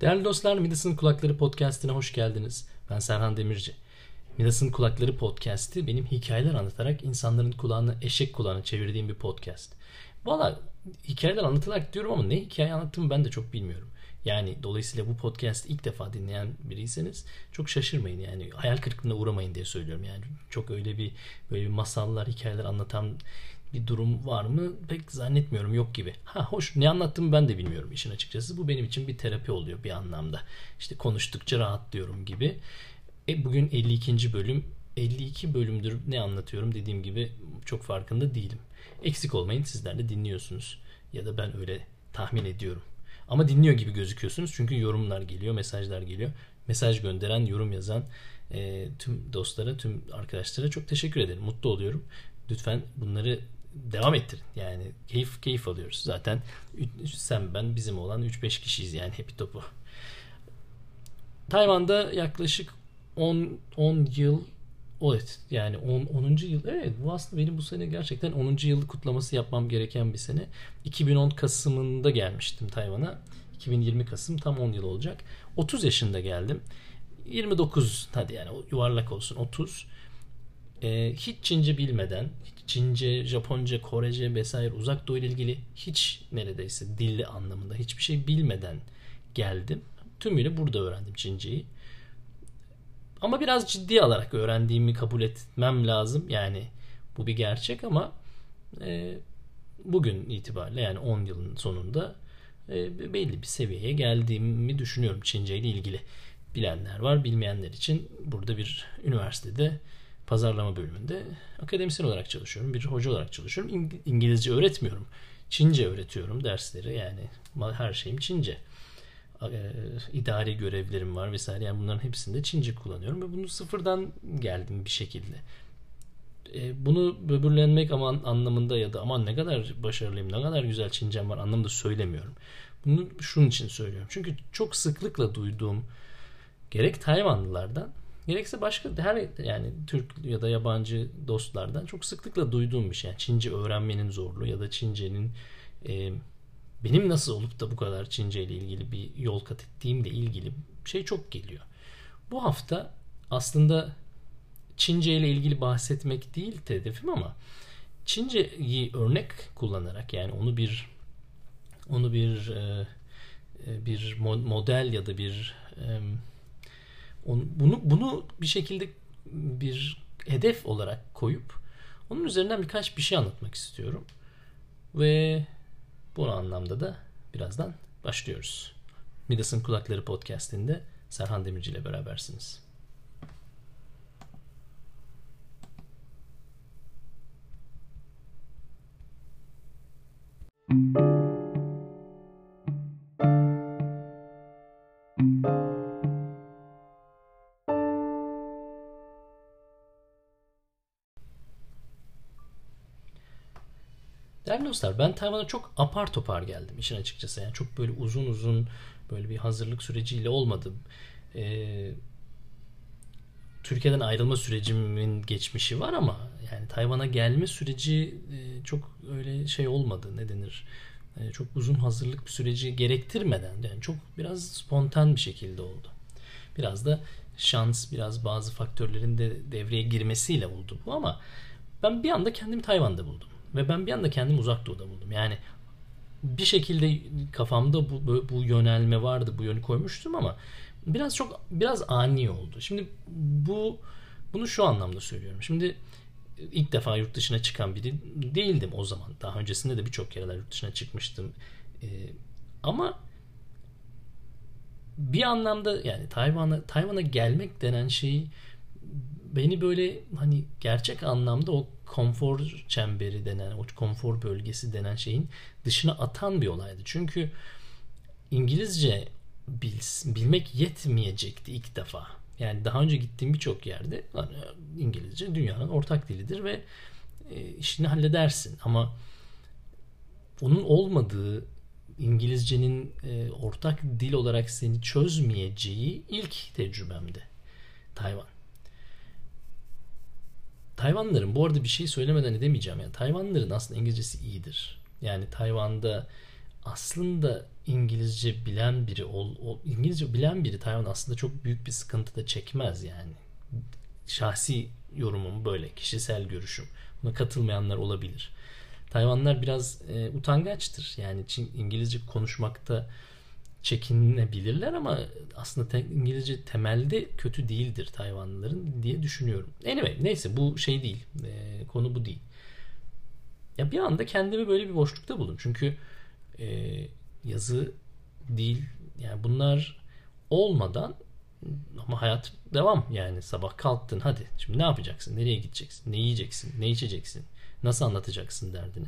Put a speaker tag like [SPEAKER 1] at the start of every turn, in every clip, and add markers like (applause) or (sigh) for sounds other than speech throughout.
[SPEAKER 1] Değerli dostlar Midas'ın Kulakları Podcast'ine hoş geldiniz. Ben Serhan Demirci. Midas'ın Kulakları Podcast'i benim hikayeler anlatarak insanların kulağını eşek kulağına çevirdiğim bir podcast. Valla hikayeler anlatarak diyorum ama ne hikaye anlattığımı ben de çok bilmiyorum. Yani dolayısıyla bu podcast ilk defa dinleyen biriyseniz çok şaşırmayın yani hayal kırıklığına uğramayın diye söylüyorum. Yani çok öyle bir böyle bir masallar, hikayeler anlatan bir durum var mı pek zannetmiyorum yok gibi. Ha hoş ne anlattığımı ben de bilmiyorum işin açıkçası. Bu benim için bir terapi oluyor bir anlamda. İşte konuştukça rahatlıyorum gibi. E, bugün 52. bölüm 52 bölümdür ne anlatıyorum dediğim gibi çok farkında değilim. Eksik olmayın sizler de dinliyorsunuz. Ya da ben öyle tahmin ediyorum. Ama dinliyor gibi gözüküyorsunuz çünkü yorumlar geliyor, mesajlar geliyor. Mesaj gönderen, yorum yazan e, tüm dostlara, tüm arkadaşlara çok teşekkür ederim. Mutlu oluyorum. Lütfen bunları devam ettirin. Yani keyif keyif alıyoruz. Zaten sen ben bizim olan 3-5 kişiyiz yani Happy Top'u. Tayvan'da yaklaşık 10 10 yıl Evet yani 10. 10. yıl evet bu aslında benim bu sene gerçekten 10. yılı kutlaması yapmam gereken bir sene. 2010 Kasım'ında gelmiştim Tayvan'a. 2020 Kasım tam 10 yıl olacak. 30 yaşında geldim. 29 hadi yani yuvarlak olsun 30. Ee, hiç Çince bilmeden, Çince, Japonca, Korece vesaire uzak doğu ile ilgili hiç neredeyse dilli anlamında hiçbir şey bilmeden geldim. Tümüyle burada öğrendim Çinceyi. Ama biraz ciddi alarak öğrendiğimi kabul etmem lazım. Yani bu bir gerçek ama e, bugün itibariyle yani 10 yılın sonunda e, belli bir seviyeye geldiğimi düşünüyorum Çince ile ilgili. Bilenler var, bilmeyenler için burada bir üniversitede pazarlama bölümünde akademisyen olarak çalışıyorum. Bir hoca olarak çalışıyorum. İngilizce öğretmiyorum. Çince öğretiyorum dersleri yani her şeyim Çince. E, idari görevlerim var vesaire. Yani bunların hepsinde Çince kullanıyorum ve bunu sıfırdan geldim bir şekilde. E, bunu böbürlenmek aman anlamında ya da aman ne kadar başarılıyım, ne kadar güzel Çincem var anlamında söylemiyorum. Bunu şunun için söylüyorum. Çünkü çok sıklıkla duyduğum gerek Tayvanlılardan gerekse başka her yani Türk ya da yabancı dostlardan çok sıklıkla duyduğum bir şey. Yani Çince öğrenmenin zorluğu ya da Çince'nin e, benim nasıl olup da bu kadar Çince ile ilgili bir yol kat ettiğimle ilgili şey çok geliyor. Bu hafta aslında Çince ile ilgili bahsetmek değil hedefim ama Çince'yi örnek kullanarak yani onu bir onu bir e, e, bir model ya da bir bunu bunu bir şekilde bir hedef olarak koyup onun üzerinden birkaç bir şey anlatmak istiyorum. Ve bu anlamda da birazdan başlıyoruz. Midas'ın Kulakları podcast'inde Serhan Demirci ile berabersiniz. Değerli dostlar ben Tayvan'a çok apar topar geldim işin açıkçası. Yani çok böyle uzun uzun böyle bir hazırlık süreciyle olmadım. Ee, Türkiye'den ayrılma sürecimin geçmişi var ama yani Tayvan'a gelme süreci e, çok öyle şey olmadı ne denir e, çok uzun hazırlık süreci gerektirmeden yani çok biraz spontan bir şekilde oldu. Biraz da şans biraz bazı faktörlerin de devreye girmesiyle oldu bu ama ben bir anda kendimi Tayvan'da buldum. Ve ben bir anda kendimi uzak doğuda buldum. Yani bir şekilde kafamda bu, bu yönelme vardı. Bu yönü koymuştum ama biraz çok biraz ani oldu. Şimdi bu bunu şu anlamda söylüyorum. Şimdi ilk defa yurt dışına çıkan biri değildim o zaman. Daha öncesinde de birçok kereler yurt dışına çıkmıştım. Ee, ama bir anlamda yani Tayvan'a Tayvan'a gelmek denen şeyi beni böyle hani gerçek anlamda o konfor çemberi denen, o konfor bölgesi denen şeyin dışına atan bir olaydı. Çünkü İngilizce bil, bilmek yetmeyecekti ilk defa. Yani daha önce gittiğim birçok yerde hani İngilizce dünyanın ortak dilidir ve e, işini halledersin. Ama onun olmadığı İngilizcenin e, ortak dil olarak seni çözmeyeceği ilk tecrübemdi. Tayvan. Tayvanlıların bu arada bir şey söylemeden edemeyeceğim. Yani Tayvanlıların aslında İngilizcesi iyidir. Yani Tayvan'da aslında İngilizce bilen biri ol, ol, İngilizce bilen biri Tayvan aslında çok büyük bir sıkıntı da çekmez yani. Şahsi yorumum böyle, kişisel görüşüm. Buna katılmayanlar olabilir. Tayvanlar biraz e, utangaçtır. Yani Çin, İngilizce konuşmakta çekinebilirler ama aslında te, İngilizce temelde kötü değildir Tayvanlıların diye düşünüyorum. Anyway neyse bu şey değil. E, konu bu değil. Ya bir anda kendimi böyle bir boşlukta buldum. Çünkü e, yazı değil yani bunlar olmadan ama hayat devam yani sabah kalktın hadi şimdi ne yapacaksın nereye gideceksin ne yiyeceksin ne içeceksin nasıl anlatacaksın derdini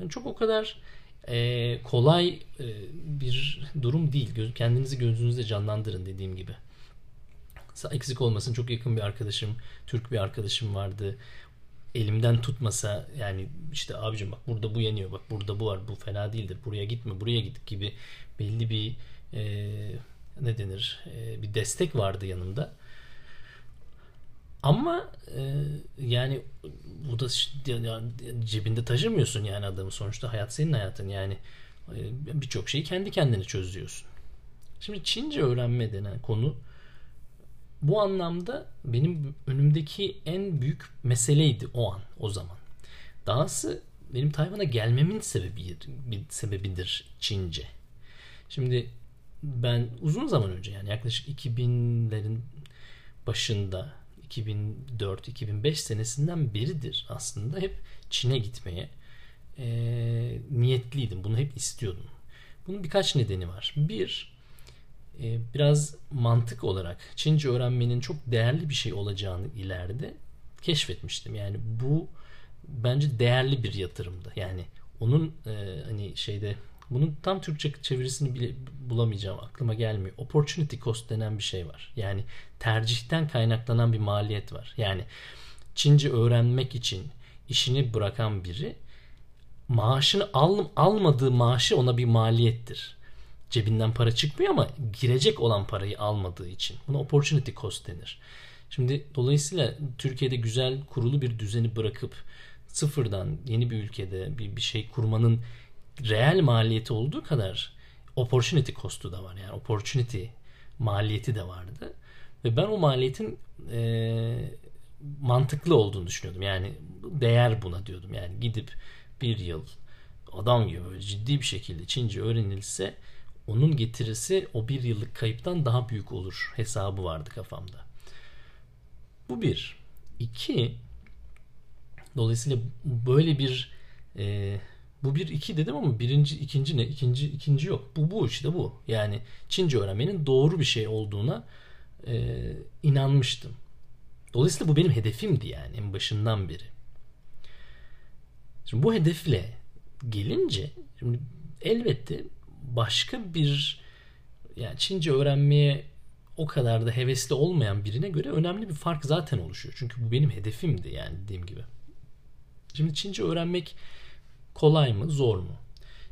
[SPEAKER 1] yani çok o kadar e, kolay e, bir durum değil. Kendinizi gözünüzde canlandırın dediğim gibi. Eksik olmasın. Çok yakın bir arkadaşım Türk bir arkadaşım vardı. Elimden tutmasa yani işte abicim bak burada bu yeniyor bak burada bu var bu fena değildir buraya gitme buraya git gibi belli bir e, ne denir e, bir destek vardı yanımda. Ama e, yani bu da yani cebinde taşımıyorsun yani adamı sonuçta hayat senin hayatın yani e, birçok şeyi kendi kendine çözüyorsun. Şimdi Çince öğrenme denen konu bu anlamda benim önümdeki en büyük meseleydi o an, o zaman. Dahası benim Tayvan'a gelmemin sebebi, bir sebebidir Çince. Şimdi ben uzun zaman önce yani yaklaşık 2000'lerin başında 2004-2005 senesinden beridir aslında hep Çin'e gitmeye e, niyetliydim. Bunu hep istiyordum. Bunun birkaç nedeni var. Bir, e, biraz mantık olarak Çince öğrenmenin çok değerli bir şey olacağını ileride keşfetmiştim. Yani bu bence değerli bir yatırımdı. Yani onun e, hani şeyde bunun tam Türkçe çevirisini bile bulamayacağım aklıma gelmiyor. Opportunity cost denen bir şey var. Yani tercihten kaynaklanan bir maliyet var. Yani Çince öğrenmek için işini bırakan biri maaşını al, almadığı maaşı ona bir maliyettir cebinden para çıkmıyor ama girecek olan parayı almadığı için. Buna opportunity cost denir. Şimdi dolayısıyla Türkiye'de güzel kurulu bir düzeni bırakıp sıfırdan yeni bir ülkede bir, bir şey kurmanın reel maliyeti olduğu kadar opportunity cost'u da var. Yani opportunity maliyeti de vardı. Ve ben o maliyetin e, mantıklı olduğunu düşünüyordum. Yani değer buna diyordum. Yani gidip bir yıl adam gibi böyle ciddi bir şekilde Çince öğrenilse onun getirisi o bir yıllık kayıptan daha büyük olur hesabı vardı kafamda. Bu bir. İki, dolayısıyla böyle bir e, bu bir iki dedim ama birinci ikinci ne? İkinci ikinci yok. Bu bu işte bu. Yani Çince öğrenmenin doğru bir şey olduğuna e, inanmıştım. Dolayısıyla bu benim hedefimdi yani en başından beri. Şimdi bu hedefle gelince şimdi elbette başka bir yani Çince öğrenmeye o kadar da hevesli olmayan birine göre önemli bir fark zaten oluşuyor. Çünkü bu benim hedefimdi yani dediğim gibi. Şimdi Çince öğrenmek kolay mı, zor mu?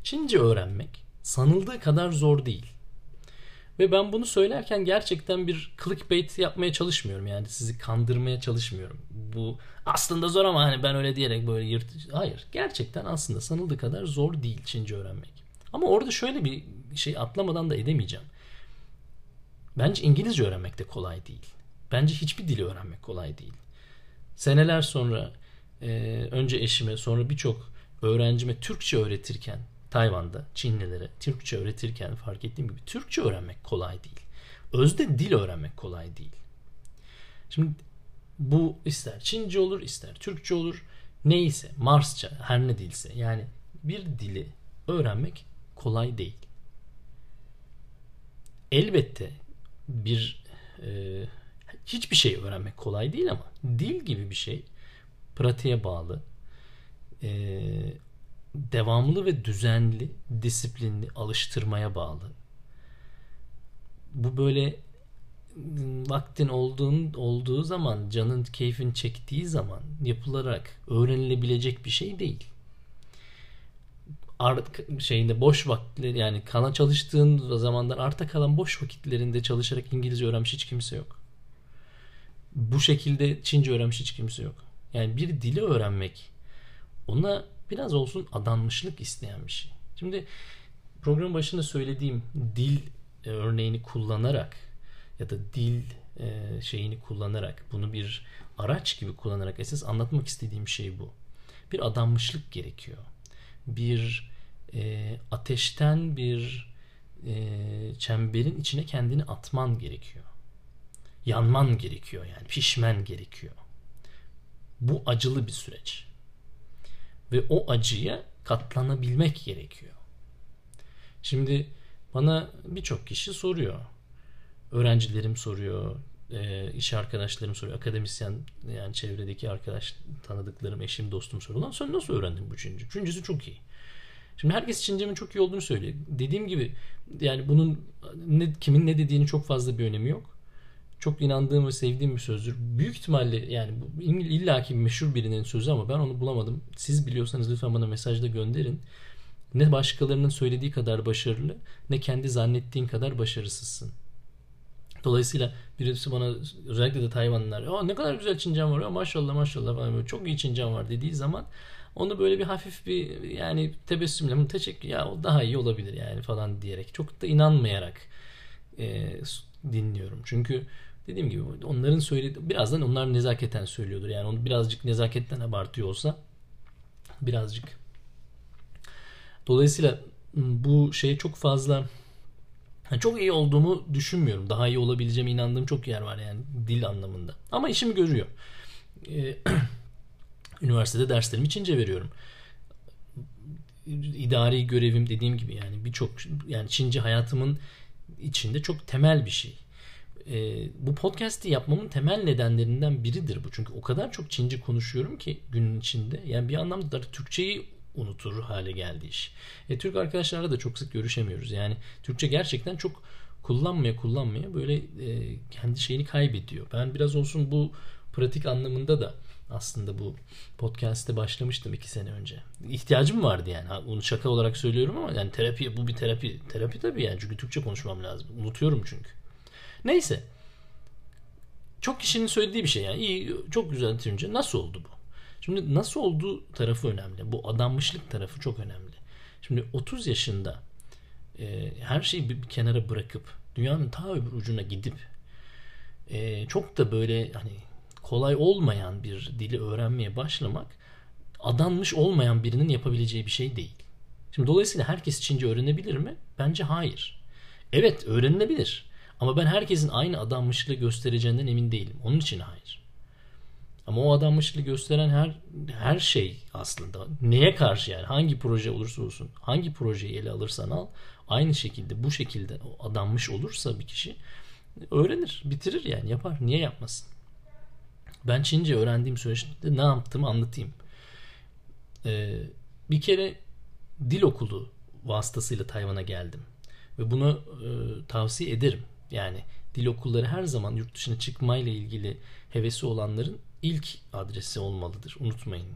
[SPEAKER 1] Çince öğrenmek sanıldığı kadar zor değil. Ve ben bunu söylerken gerçekten bir clickbait yapmaya çalışmıyorum. Yani sizi kandırmaya çalışmıyorum. Bu aslında zor ama hani ben öyle diyerek böyle yırt... Hayır. Gerçekten aslında sanıldığı kadar zor değil Çince öğrenmek. Ama orada şöyle bir şey atlamadan da edemeyeceğim. Bence İngilizce öğrenmek de kolay değil. Bence hiçbir dili öğrenmek kolay değil. Seneler sonra e, önce eşime sonra birçok öğrencime Türkçe öğretirken Tayvan'da Çinlilere Türkçe öğretirken fark ettiğim gibi Türkçe öğrenmek kolay değil. Özde dil öğrenmek kolay değil. Şimdi bu ister Çince olur ister Türkçe olur neyse Marsça her ne dilse yani bir dili öğrenmek kolay değil. Elbette bir e, hiçbir şey öğrenmek kolay değil ama dil gibi bir şey pratiğe bağlı e, devamlı ve düzenli disiplinli alıştırmaya bağlı. Bu böyle vaktin olduğun olduğu zaman canın keyfin çektiği zaman yapılarak öğrenilebilecek bir şey değil art, şeyinde boş vakitleri yani kana çalıştığın zamandan arta kalan boş vakitlerinde çalışarak İngilizce öğrenmiş hiç kimse yok. Bu şekilde Çince öğrenmiş hiç kimse yok. Yani bir dili öğrenmek ona biraz olsun adanmışlık isteyen bir şey. Şimdi program başında söylediğim dil e, örneğini kullanarak ya da dil e, şeyini kullanarak bunu bir araç gibi kullanarak esas anlatmak istediğim şey bu. Bir adanmışlık gerekiyor. Bir e, ateşten bir e, çemberin içine kendini atman gerekiyor. Yanman gerekiyor yani pişmen gerekiyor. Bu acılı bir süreç. Ve o acıya katlanabilmek gerekiyor. Şimdi bana birçok kişi soruyor. Öğrencilerim soruyor, e, iş arkadaşlarım soruyor, akademisyen yani çevredeki arkadaş tanıdıklarım, eşim, dostum soruyor. Lan sen nasıl öğrendin bu Çince? Çincesi çok iyi. Şimdi herkes Çincemin çok iyi olduğunu söylüyor. Dediğim gibi yani bunun ne, kimin ne dediğini çok fazla bir önemi yok. Çok inandığım ve sevdiğim bir sözdür. Büyük ihtimalle yani illaki meşhur birinin sözü ama ben onu bulamadım. Siz biliyorsanız lütfen bana mesajda gönderin. Ne başkalarının söylediği kadar başarılı ne kendi zannettiğin kadar başarısızsın. Dolayısıyla birisi bana özellikle de Tayvanlılar Aa, ne kadar güzel Çincem var ya maşallah maşallah falan böyle çok iyi Çincem var dediği zaman onu böyle bir hafif bir yani tebessümle teşekkür ya o daha iyi olabilir yani falan diyerek çok da inanmayarak e, dinliyorum. Çünkü dediğim gibi onların söylediği birazdan onlar nezaketen söylüyordur. Yani onu birazcık nezaketten abartıyor olsa birazcık Dolayısıyla bu şeye çok fazla yani çok iyi olduğumu düşünmüyorum. Daha iyi olabileceğime inandığım çok yer var yani dil anlamında. Ama işimi görüyor. Ee, (clears throat) üniversitede derslerimi Çince veriyorum. İdari görevim dediğim gibi yani birçok yani Çince hayatımın içinde çok temel bir şey. Ee, bu podcast'i yapmamın temel nedenlerinden biridir bu. Çünkü o kadar çok Çince konuşuyorum ki günün içinde. Yani bir anlamda da Türkçeyi unutur hale geldi iş. E, Türk arkadaşlarla da çok sık görüşemiyoruz. Yani Türkçe gerçekten çok kullanmaya kullanmaya böyle e, kendi şeyini kaybediyor. Ben biraz olsun bu pratik anlamında da aslında bu podcast'te başlamıştım iki sene önce. İhtiyacım vardı yani. Bunu şaka olarak söylüyorum ama yani terapi bu bir terapi. Terapi tabii yani çünkü Türkçe konuşmam lazım. Unutuyorum çünkü. Neyse. Çok kişinin söylediği bir şey yani. İyi, çok güzel Türkçe. Nasıl oldu bu? Şimdi nasıl olduğu tarafı önemli. Bu adanmışlık tarafı çok önemli. Şimdi 30 yaşında e, her şeyi bir, bir kenara bırakıp dünyanın ta öbür ucuna gidip e, çok da böyle hani kolay olmayan bir dili öğrenmeye başlamak adanmış olmayan birinin yapabileceği bir şey değil. Şimdi dolayısıyla herkes Çince öğrenebilir mi? Bence hayır. Evet öğrenilebilir. Ama ben herkesin aynı adanmışlığı göstereceğinden emin değilim. Onun için hayır. Ama o adanmışlığı gösteren her her şey aslında neye karşı yani hangi proje olursa olsun hangi projeyi ele alırsan al aynı şekilde bu şekilde adanmış olursa bir kişi öğrenir, bitirir yani yapar. Niye yapmasın? Ben Çince öğrendiğim süreçte ne yaptığımı anlatayım. Ee, bir kere dil okulu vasıtasıyla Tayvan'a geldim. Ve bunu e, tavsiye ederim. Yani dil okulları her zaman yurt dışına çıkmayla ilgili hevesi olanların ilk adresi olmalıdır. Unutmayın.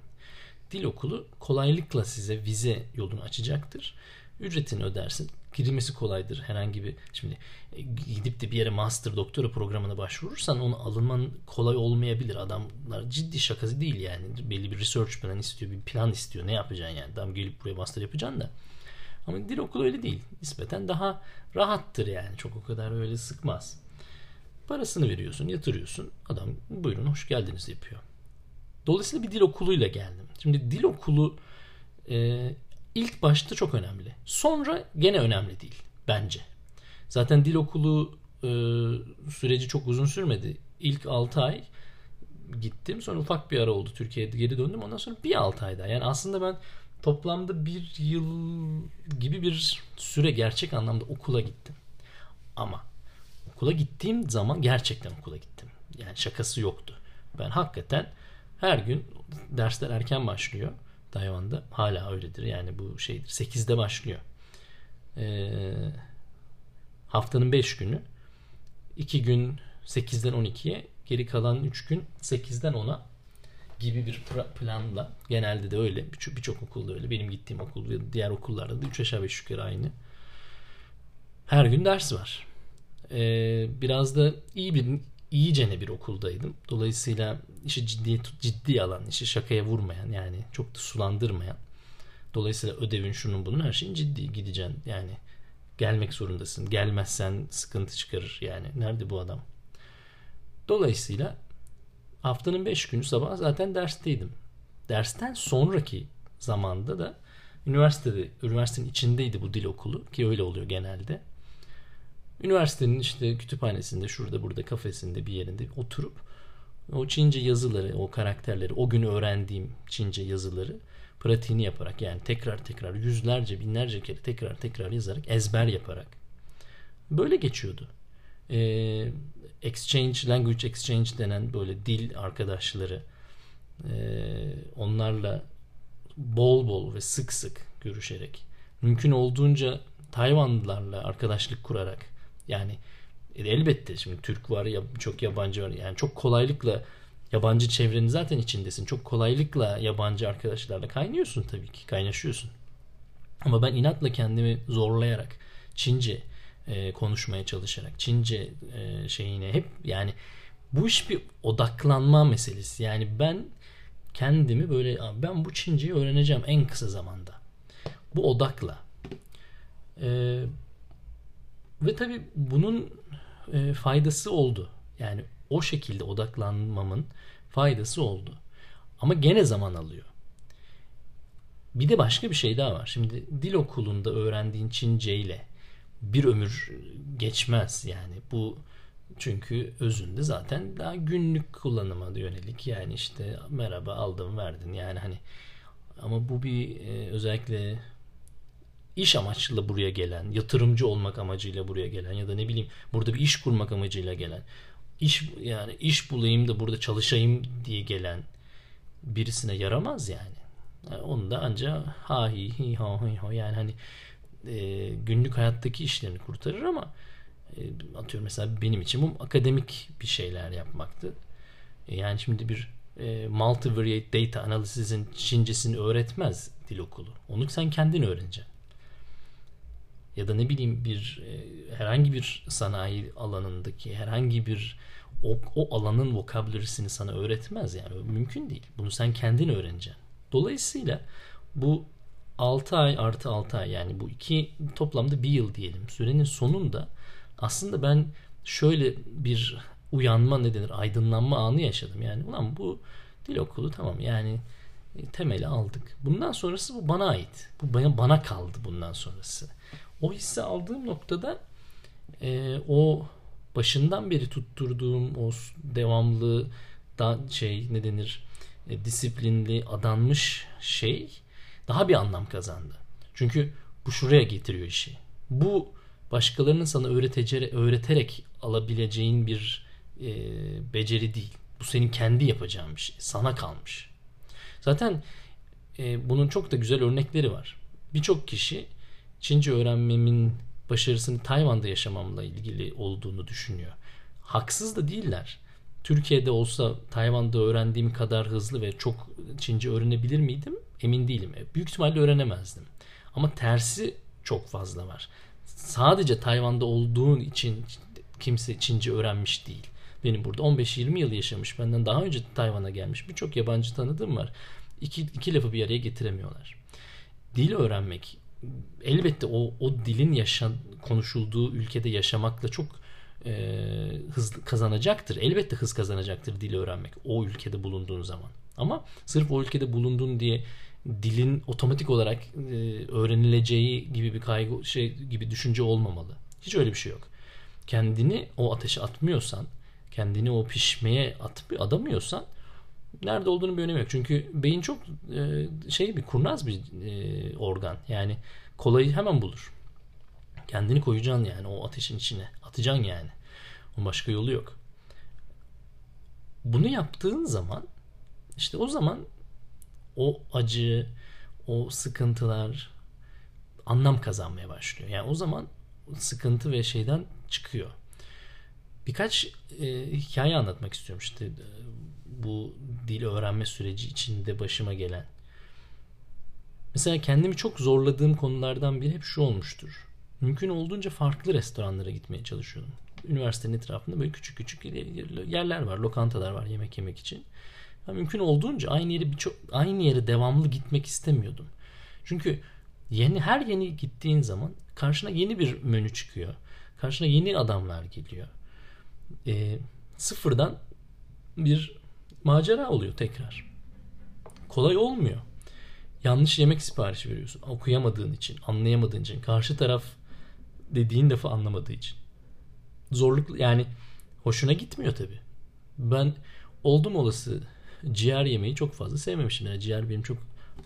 [SPEAKER 1] Dil okulu kolaylıkla size vize yolunu açacaktır. Ücretini ödersin. Girilmesi kolaydır. Herhangi bir şimdi e, gidip de bir yere master doktora programına başvurursan onu alınman kolay olmayabilir. Adamlar ciddi şakası değil yani. Belli bir research plan istiyor, bir plan istiyor. Ne yapacaksın yani? Adam gelip buraya master yapacaksın da. Ama dil okulu öyle değil. Nispeten daha rahattır yani. Çok o kadar öyle sıkmaz. Parasını veriyorsun, yatırıyorsun. Adam buyurun hoş geldiniz yapıyor. Dolayısıyla bir dil okuluyla geldim. Şimdi dil okulu e, ilk başta çok önemli. Sonra gene önemli değil bence. Zaten dil okulu e, süreci çok uzun sürmedi. İlk 6 ay gittim. Sonra ufak bir ara oldu. Türkiye'ye geri döndüm. Ondan sonra bir 6 ay daha. Yani aslında ben toplamda bir yıl gibi bir süre gerçek anlamda okula gittim. Ama okula gittiğim zaman gerçekten okula gittim. Yani şakası yoktu. Ben hakikaten her gün dersler erken başlıyor. Tayvan'da hala öyledir. Yani bu şeydir. 8'de başlıyor. Ee, haftanın 5 günü 2 gün 8'den 12'ye geri kalan 3 gün 8'den 10'a gibi bir planla genelde de öyle birçok birçok okulda öyle benim gittiğim okul ve diğer okullarda da 3 aşağı 5 yukarı aynı her gün ders var ee, biraz da iyi bir iyicene bir okuldaydım. Dolayısıyla işi ciddi ciddi alan, işi şakaya vurmayan yani çok da sulandırmayan. Dolayısıyla ödevin şunun bunun her şeyin ciddi gideceksin. Yani gelmek zorundasın. Gelmezsen sıkıntı çıkarır yani. Nerede bu adam? Dolayısıyla haftanın 5 günü sabah zaten dersteydim. Dersten sonraki zamanda da üniversitede, üniversitenin içindeydi bu dil okulu ki öyle oluyor genelde. Üniversitenin işte kütüphanesinde, şurada burada kafesinde bir yerinde oturup o Çince yazıları, o karakterleri, o gün öğrendiğim Çince yazıları pratiğini yaparak yani tekrar tekrar yüzlerce binlerce kere tekrar tekrar yazarak ezber yaparak böyle geçiyordu. Ee, exchange, language exchange denen böyle dil arkadaşları e, onlarla bol bol ve sık sık görüşerek mümkün olduğunca Tayvanlılarla arkadaşlık kurarak yani elbette şimdi Türk var ya çok yabancı var yani çok kolaylıkla yabancı çevrenin zaten içindesin. Çok kolaylıkla yabancı arkadaşlarla kaynıyorsun tabii ki. Kaynaşıyorsun. Ama ben inatla kendimi zorlayarak Çince e, konuşmaya çalışarak Çince e, şeyine hep yani bu iş bir odaklanma meselesi. Yani ben kendimi böyle ben bu Çinceyi öğreneceğim en kısa zamanda. Bu odakla. E, ve tabii bunun e, faydası oldu. Yani o şekilde odaklanmamın faydası oldu. Ama gene zaman alıyor. Bir de başka bir şey daha var. Şimdi dil okulunda öğrendiğin Çince ile bir ömür geçmez yani. Bu çünkü özünde zaten daha günlük kullanıma yönelik yani işte merhaba aldım verdin yani hani ama bu bir e, özellikle iş amaçlı buraya gelen, yatırımcı olmak amacıyla buraya gelen ya da ne bileyim burada bir iş kurmak amacıyla gelen iş yani iş bulayım da burada çalışayım diye gelen birisine yaramaz yani. yani onu da ancak ha hi hi ha hi ha yani hani e, günlük hayattaki işlerini kurtarır ama e, atıyorum mesela benim için bu akademik bir şeyler yapmaktı. E, yani şimdi bir e, multivariate data analizis'in Çincesini öğretmez dil okulu. Onu sen kendin öğreneceksin. Ya da ne bileyim bir e, herhangi bir sanayi alanındaki herhangi bir o, o alanın vokabülerisini sana öğretmez yani mümkün değil. Bunu sen kendin öğreneceksin. Dolayısıyla bu 6 ay artı 6 ay yani bu iki toplamda bir yıl diyelim sürenin sonunda aslında ben şöyle bir uyanma ne denir aydınlanma anı yaşadım yani ulan bu dil okulu tamam yani e, temeli aldık. Bundan sonrası bu bana ait. Bu bana, bana kaldı bundan sonrası. O hissi aldığım noktada e, o başından beri tutturduğum o devamlı da şey ne denir e, disiplinli adanmış şey daha bir anlam kazandı. Çünkü bu şuraya getiriyor işi. Bu başkalarının sana öğretecere, öğreterek alabileceğin bir e, beceri değil. Bu senin kendi yapacağın bir şey. Sana kalmış. Zaten e, bunun çok da güzel örnekleri var. Birçok kişi Çince öğrenmemin başarısını Tayvan'da yaşamamla ilgili olduğunu düşünüyor. Haksız da değiller. Türkiye'de olsa Tayvan'da öğrendiğim kadar hızlı ve çok Çince öğrenebilir miydim? Emin değilim. E, büyük ihtimalle öğrenemezdim. Ama tersi çok fazla var. Sadece Tayvan'da olduğun için kimse Çince öğrenmiş değil. Benim burada 15-20 yıl yaşamış, benden daha önce Tayvan'a gelmiş birçok yabancı tanıdığım var. İki, iki lafı bir araya getiremiyorlar. Dil öğrenmek elbette o, o dilin yaşan, konuşulduğu ülkede yaşamakla çok e, hız kazanacaktır. Elbette hız kazanacaktır dili öğrenmek o ülkede bulunduğun zaman. Ama sırf o ülkede bulundun diye dilin otomatik olarak e, öğrenileceği gibi bir kaygı şey gibi düşünce olmamalı. Hiç öyle bir şey yok. Kendini o ateşe atmıyorsan, kendini o pişmeye at, adamıyorsan nerede olduğunu bir önemi yok. Çünkü beyin çok e, şey bir kurnaz bir e, organ. Yani kolayı hemen bulur. Kendini koyacaksın yani o ateşin içine. Atacaksın yani. Onun başka yolu yok. Bunu yaptığın zaman işte o zaman o acı, o sıkıntılar anlam kazanmaya başlıyor. Yani o zaman sıkıntı ve şeyden çıkıyor. Birkaç e, hikaye anlatmak istiyorum işte bu dil öğrenme süreci içinde başıma gelen. Mesela kendimi çok zorladığım konulardan biri hep şu olmuştur. Mümkün olduğunca farklı restoranlara gitmeye çalışıyorum. Üniversitenin etrafında böyle küçük küçük yerler var, lokantalar var yemek yemek için. Yani mümkün olduğunca aynı yere birçok aynı yere devamlı gitmek istemiyordum. Çünkü yeni her yeni gittiğin zaman karşına yeni bir menü çıkıyor. Karşına yeni adamlar geliyor. E, sıfırdan bir macera oluyor tekrar. Kolay olmuyor. Yanlış yemek siparişi veriyorsun. Okuyamadığın için, anlayamadığın için, karşı taraf dediğin defa anlamadığı için. Zorluk yani hoşuna gitmiyor tabii. Ben oldum olası ciğer yemeği çok fazla sevmemişim. Yani ciğer benim çok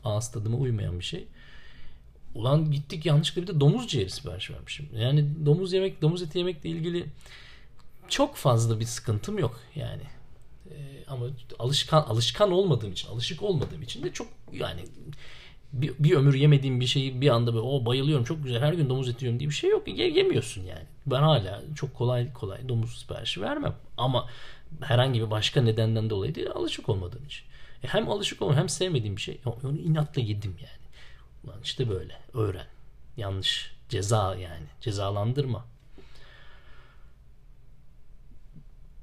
[SPEAKER 1] ağız tadıma uymayan bir şey. Ulan gittik yanlışlıkla bir de domuz ciğeri sipariş vermişim. Yani domuz yemek, domuz eti yemekle ilgili çok fazla bir sıkıntım yok yani. Ee, ama alışkan alışkan olmadığım için, alışık olmadığım için de çok yani bir, bir ömür yemediğim bir şeyi bir anda böyle o bayılıyorum çok güzel her gün domuz eti yiyorum diye bir şey yok. Ye, yemiyorsun yani. Ben hala çok kolay kolay domuz siparişi vermem. Ama herhangi bir başka nedenden dolayı değil alışık olmadığım için. E hem alışık olmadığım hem sevmediğim bir şey. Onu inatla yedim yani. Ulan işte böyle öğren. Yanlış. Ceza yani. Cezalandırma.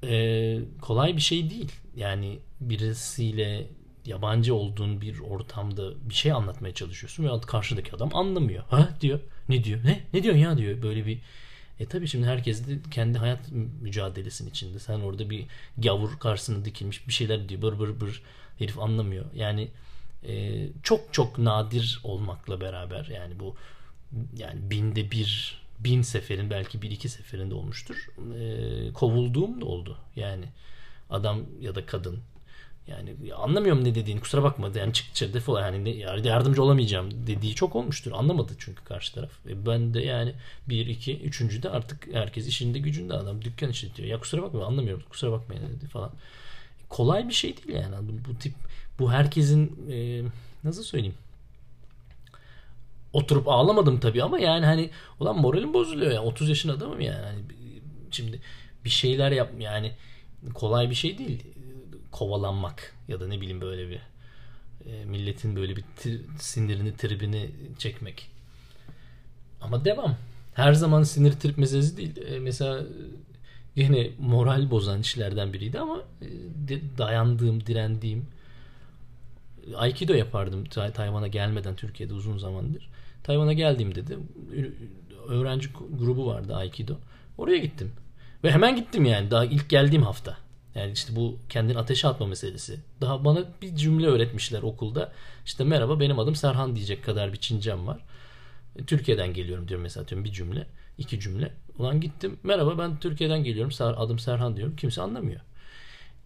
[SPEAKER 1] Ee, kolay bir şey değil. Yani birisiyle yabancı olduğun bir ortamda bir şey anlatmaya çalışıyorsun ve karşıdaki adam anlamıyor. Ha diyor. Ne diyor? Ne? Ne diyorsun ya diyor. Böyle bir e tabii şimdi herkes de kendi hayat mücadelesinin içinde. Sen orada bir gavur karşısına dikilmiş bir şeyler diyor. Bır bır bır. Herif anlamıyor. Yani e, çok çok nadir olmakla beraber yani bu yani binde bir bin seferin belki bir iki seferinde olmuştur. E, kovulduğum da oldu. Yani adam ya da kadın yani anlamıyorum ne dediğini kusura bakma yani çıkça defol yani yardımcı olamayacağım dediği çok olmuştur. Anlamadı çünkü karşı taraf. E ben de yani bir iki üçüncü de artık herkes işinde gücünde adam dükkan işletiyor. Ya kusura bakma anlamıyorum kusura bakmayın dedi falan. Kolay bir şey değil yani bu, bu tip bu herkesin e, nasıl söyleyeyim oturup ağlamadım tabii ama yani hani ulan moralim bozuluyor ya 30 yaşın adamım yani şimdi bir şeyler yap yani kolay bir şey değil kovalanmak ya da ne bileyim böyle bir e, milletin böyle bir tir, sinirini tribini çekmek. Ama devam. Her zaman sinir trip meselesi değil. E, mesela yine moral bozan işlerden biriydi ama e, dayandığım, direndiğim Aikido yapardım Tayvan'a gelmeden Türkiye'de uzun zamandır. Tayvan'a geldiğimde de öğrenci grubu vardı Aikido. Oraya gittim. Ve hemen gittim yani daha ilk geldiğim hafta. Yani işte bu kendini ateşe atma meselesi. Daha bana bir cümle öğretmişler okulda. İşte merhaba benim adım Serhan diyecek kadar bir Çincem var. E, Türkiye'den geliyorum diyorum mesela diyorum bir cümle, iki cümle. Ulan gittim merhaba ben Türkiye'den geliyorum adım Serhan diyorum. Kimse anlamıyor.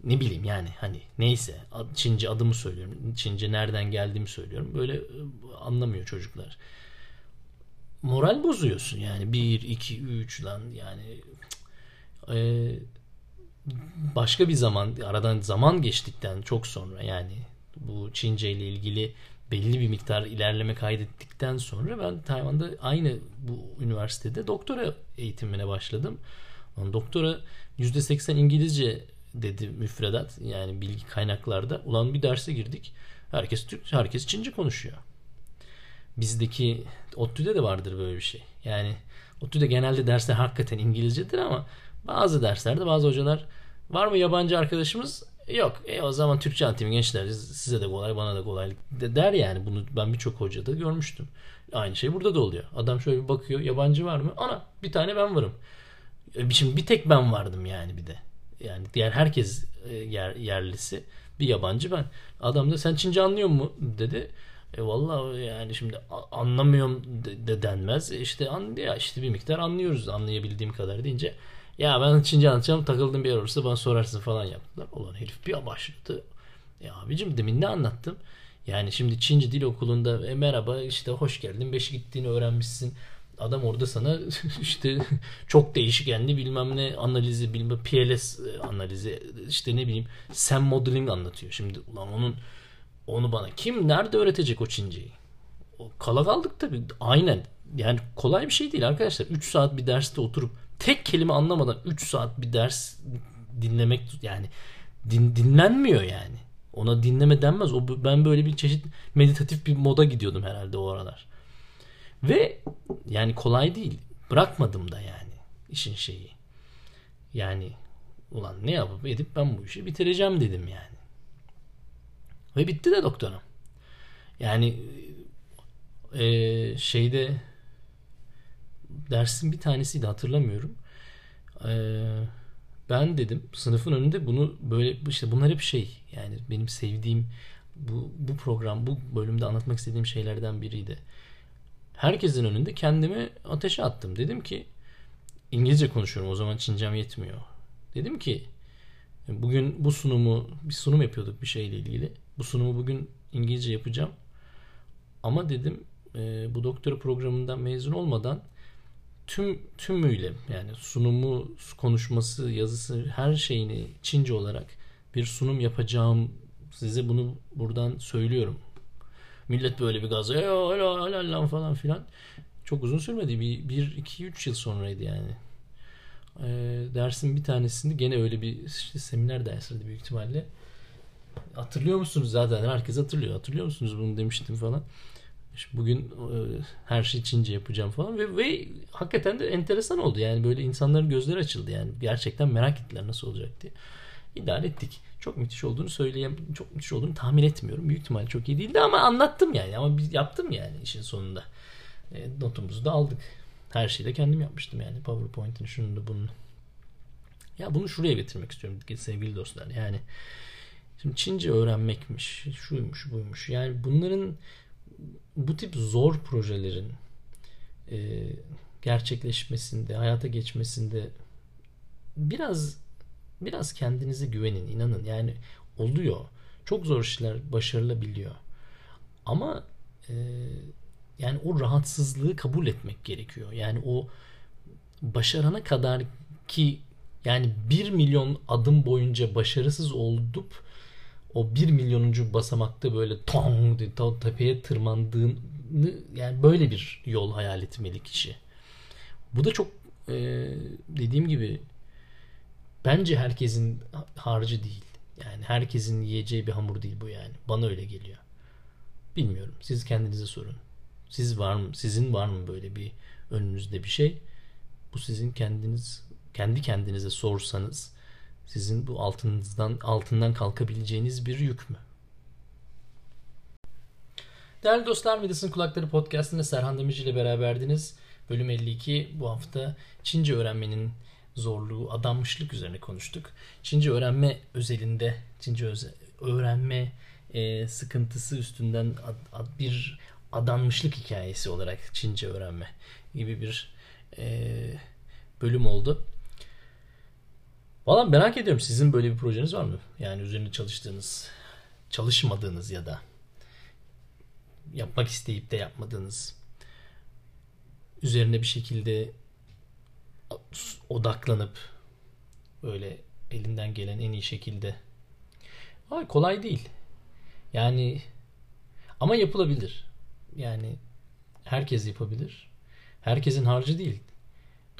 [SPEAKER 1] Ne bileyim yani hani neyse Çince adımı söylüyorum. Çince nereden geldiğimi söylüyorum. Böyle e, anlamıyor çocuklar. Moral bozuyorsun yani. Bir, iki, üç lan yani. Eee başka bir zaman aradan zaman geçtikten çok sonra yani bu Çince ile ilgili belli bir miktar ilerleme kaydettikten sonra ben Tayvan'da aynı bu üniversitede doktora eğitimine başladım. Doktora %80 İngilizce dedi müfredat yani bilgi kaynaklarda. Ulan bir derse girdik. Herkes Türk, herkes Çince konuşuyor. Bizdeki ODTÜ'de de vardır böyle bir şey. Yani ODTÜ'de genelde dersler hakikaten İngilizcedir ama bazı derslerde bazı hocalar var mı yabancı arkadaşımız? Yok. E o zaman Türkçe anlatayım gençler. Size de kolay bana da kolay der yani. Bunu ben birçok hocada görmüştüm. Aynı şey burada da oluyor. Adam şöyle bir bakıyor. Yabancı var mı? Ana bir tane ben varım. E, şimdi bir tek ben vardım yani bir de. Yani diğer herkes e, yer, yerlisi. Bir yabancı ben. Adam da sen Çince anlıyor mu dedi. E vallahi yani şimdi anlamıyorum de, de denmez. İşte an ya işte bir miktar anlıyoruz anlayabildiğim kadar deyince ya ben Çince anlatacağım takıldım bir yer olursa bana sorarsın falan yaptılar. Ulan herif bir başladı. Ya abicim demin ne anlattım? Yani şimdi Çince Dil Okulu'nda e, merhaba işte hoş geldin beş gittiğini öğrenmişsin. Adam orada sana (laughs) işte çok değişkenli bilmem ne analizi bilmem PLS analizi işte ne bileyim sen modeling anlatıyor. Şimdi ulan onun onu bana kim nerede öğretecek o Çinceyi? Kala kaldık tabii. Aynen. Yani kolay bir şey değil arkadaşlar. 3 saat bir derste oturup tek kelime anlamadan 3 saat bir ders dinlemek yani din, dinlenmiyor yani. Ona dinleme denmez. O ben böyle bir çeşit meditatif bir moda gidiyordum herhalde o aralar. Ve yani kolay değil. Bırakmadım da yani işin şeyi. Yani ulan ne yapıp edip ben bu işi bitireceğim dedim yani. Ve bitti de doktoram. Yani e, şeyde dersin bir tanesiydi hatırlamıyorum. E, ben dedim sınıfın önünde bunu böyle işte bunlar hep şey yani benim sevdiğim bu, bu program bu bölümde anlatmak istediğim şeylerden biriydi. Herkesin önünde kendimi ateşe attım. Dedim ki İngilizce konuşuyorum o zaman Çincem yetmiyor. Dedim ki bugün bu sunumu bir sunum yapıyorduk bir şeyle ilgili. Bu sunumu bugün İngilizce yapacağım. Ama dedim e, bu doktora programından mezun olmadan tüm tümüyle yani sunumu, konuşması, yazısı her şeyini Çince olarak bir sunum yapacağım. Size bunu buradan söylüyorum. Millet böyle bir gazla helal falan filan. Çok uzun sürmedi. Bir, bir iki, üç yıl sonraydı yani. E, dersin bir tanesinde gene öyle bir işte seminer dersiydi büyük ihtimalle. Hatırlıyor musunuz zaten? Herkes hatırlıyor. Hatırlıyor musunuz bunu demiştim falan. Bugün e, her şey Çince yapacağım falan ve, ve hakikaten de enteresan oldu. Yani böyle insanların gözleri açıldı yani. Gerçekten merak ettiler nasıl olacak diye. İdare ettik. Çok müthiş olduğunu söyleyeyim. Çok müthiş olduğunu tahmin etmiyorum. Büyük ihtimal çok iyi değildi ama anlattım yani. Ama biz yaptım yani işin sonunda. E, notumuzu da aldık. Her şeyi de kendim yapmıştım yani. PowerPoint'in şunu da bunu. Ya bunu şuraya getirmek istiyorum sevgili dostlar. Yani şimdi Çince öğrenmekmiş, şuymuş, buymuş. Yani bunların bu tip zor projelerin e, gerçekleşmesinde, hayata geçmesinde biraz biraz kendinize güvenin, inanın. Yani oluyor. Çok zor işler başarılabiliyor. Ama e, yani o rahatsızlığı kabul etmek gerekiyor. Yani o başarana kadar ki yani bir milyon adım boyunca başarısız olup o bir milyonuncu basamakta böyle tong diye tepeye tırmandığını yani böyle bir yol hayal etmeli kişi. Bu da çok e, dediğim gibi bence herkesin harcı değil. Yani herkesin yiyeceği bir hamur değil bu yani. Bana öyle geliyor. Bilmiyorum. Siz kendinize sorun. Siz var mı? Sizin var mı böyle bir önünüzde bir şey? Bu sizin kendiniz kendi kendinize sorsanız sizin bu altınızdan altından kalkabileceğiniz bir yük mü? Değerli dostlar Midas'ın Kulakları Podcast'ında Serhan Demirci ile beraberdiniz. Bölüm 52 bu hafta Çince öğrenmenin zorluğu, adanmışlık üzerine konuştuk. Çince öğrenme özelinde, Çince öze, öğrenme e, sıkıntısı üstünden ad, ad, bir adanmışlık hikayesi olarak Çince öğrenme gibi bir e, bölüm oldu. Valla merak ediyorum sizin böyle bir projeniz var mı? Yani üzerinde çalıştığınız, çalışmadığınız ya da yapmak isteyip de yapmadığınız üzerine bir şekilde odaklanıp böyle elinden gelen en iyi şekilde Ay kolay değil. Yani ama yapılabilir. Yani herkes yapabilir. Herkesin harcı değil.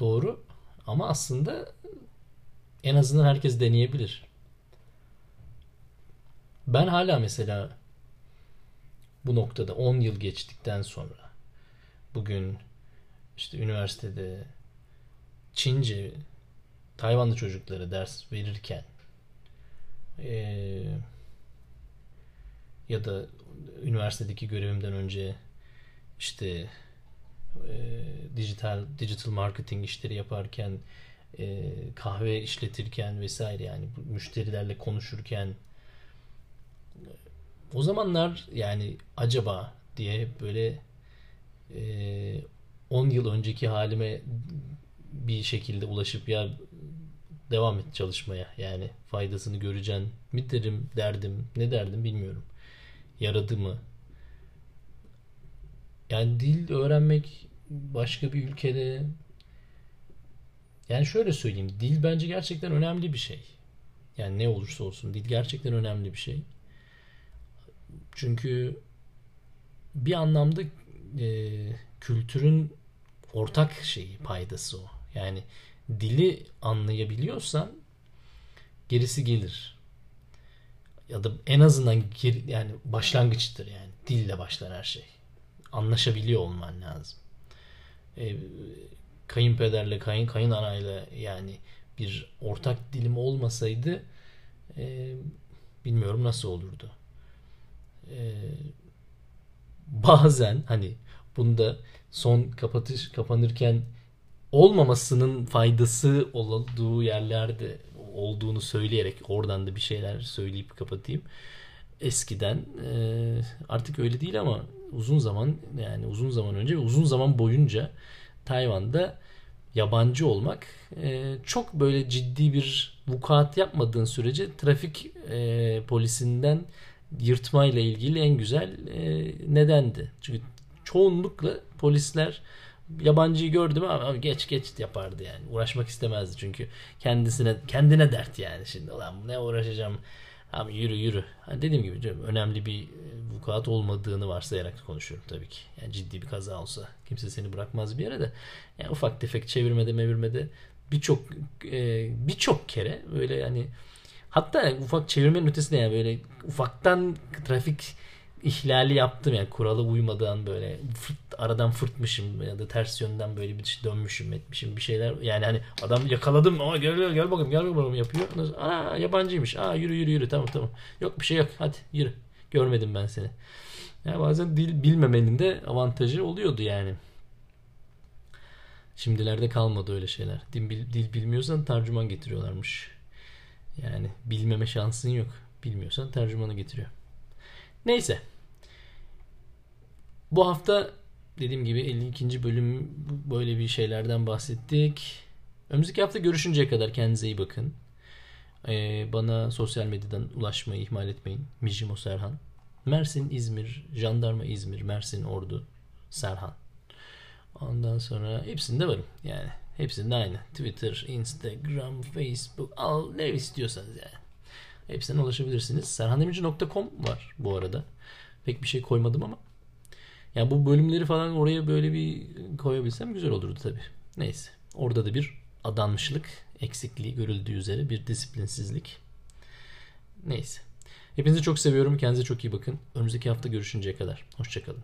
[SPEAKER 1] Doğru. Ama aslında en azından herkes deneyebilir. Ben hala mesela bu noktada 10 yıl geçtikten sonra bugün işte üniversitede Çince Tayvanlı çocuklara ders verirken ee, ya da üniversitedeki görevimden önce işte e, dijital digital marketing işleri yaparken e, kahve işletirken vesaire yani müşterilerle konuşurken o zamanlar yani acaba diye böyle e, 10 yıl önceki halime bir şekilde ulaşıp ya devam et çalışmaya yani faydasını göreceğim mi derim derdim ne derdim bilmiyorum. Yaradı mı? Yani dil öğrenmek başka bir ülkede yani şöyle söyleyeyim. Dil bence gerçekten önemli bir şey. Yani ne olursa olsun dil gerçekten önemli bir şey. Çünkü bir anlamda e, kültürün ortak şeyi, paydası o. Yani dili anlayabiliyorsan gerisi gelir. Ya da en azından geri, yani başlangıçtır yani. Dille başlar her şey. Anlaşabiliyor olman lazım. E, kayınpederle, kayın kayınanayla yani bir ortak dilim olmasaydı e, bilmiyorum nasıl olurdu. E, bazen hani Bunda son kapatış kapanırken olmamasının faydası olduğu yerlerde olduğunu söyleyerek oradan da bir şeyler söyleyip kapatayım. Eskiden e, artık öyle değil ama uzun zaman yani uzun zaman önce ve uzun zaman boyunca Tayvan'da yabancı olmak e, çok böyle ciddi bir vukuat yapmadığın sürece trafik e, polisinden yırtmayla ilgili en güzel e, nedendi. Çünkü çoğunlukla polisler yabancıyı gördü mü abi geç geç yapardı yani. Uğraşmak istemezdi çünkü kendisine kendine dert yani şimdi ulan ne uğraşacağım Abi yürü yürü. Hani dediğim gibi canım, önemli bir vukuat olmadığını varsayarak konuşuyorum tabii ki. Yani ciddi bir kaza olsa kimse seni bırakmaz bir yere de. Yani ufak tefek çevirmede mevirmede birçok e, birçok kere böyle yani hatta ufak çevirmenin ötesinde yani böyle ufaktan trafik ihlali yaptım yani kurala uymadan böyle fırt, aradan fırtmışım ya da ters yönden böyle bir şey dönmüşüm etmişim bir şeyler yani hani adam yakaladım ama gel gel, gel bakalım gel bakalım yapıyor. Aa yabancıymış. Aa yürü yürü yürü tamam tamam. Yok bir şey yok hadi yürü. Görmedim ben seni. Yani bazen dil bilmemenin de avantajı oluyordu yani. Şimdilerde kalmadı öyle şeyler. Dil, dil bilmiyorsan tercüman getiriyorlarmış. Yani bilmeme şansın yok. Bilmiyorsan tercümanı getiriyor. Neyse. Bu hafta dediğim gibi 52. bölüm böyle bir şeylerden bahsettik. Önümüzdeki hafta görüşünceye kadar kendinize iyi bakın. Ee, bana sosyal medyadan ulaşmayı ihmal etmeyin. Mijimo Serhan. Mersin, İzmir, Jandarma İzmir, Mersin, Ordu, Serhan. Ondan sonra hepsinde varım yani. Hepsinde aynı. Twitter, Instagram, Facebook, al ne istiyorsanız yani. Hepsine ulaşabilirsiniz. serhandemirci.com var bu arada. Pek bir şey koymadım ama. Yani bu bölümleri falan oraya böyle bir koyabilsem güzel olurdu tabii. Neyse. Orada da bir adanmışlık eksikliği görüldüğü üzere bir disiplinsizlik. Neyse. Hepinizi çok seviyorum. Kendinize çok iyi bakın. Önümüzdeki hafta görüşünceye kadar. Hoşçakalın.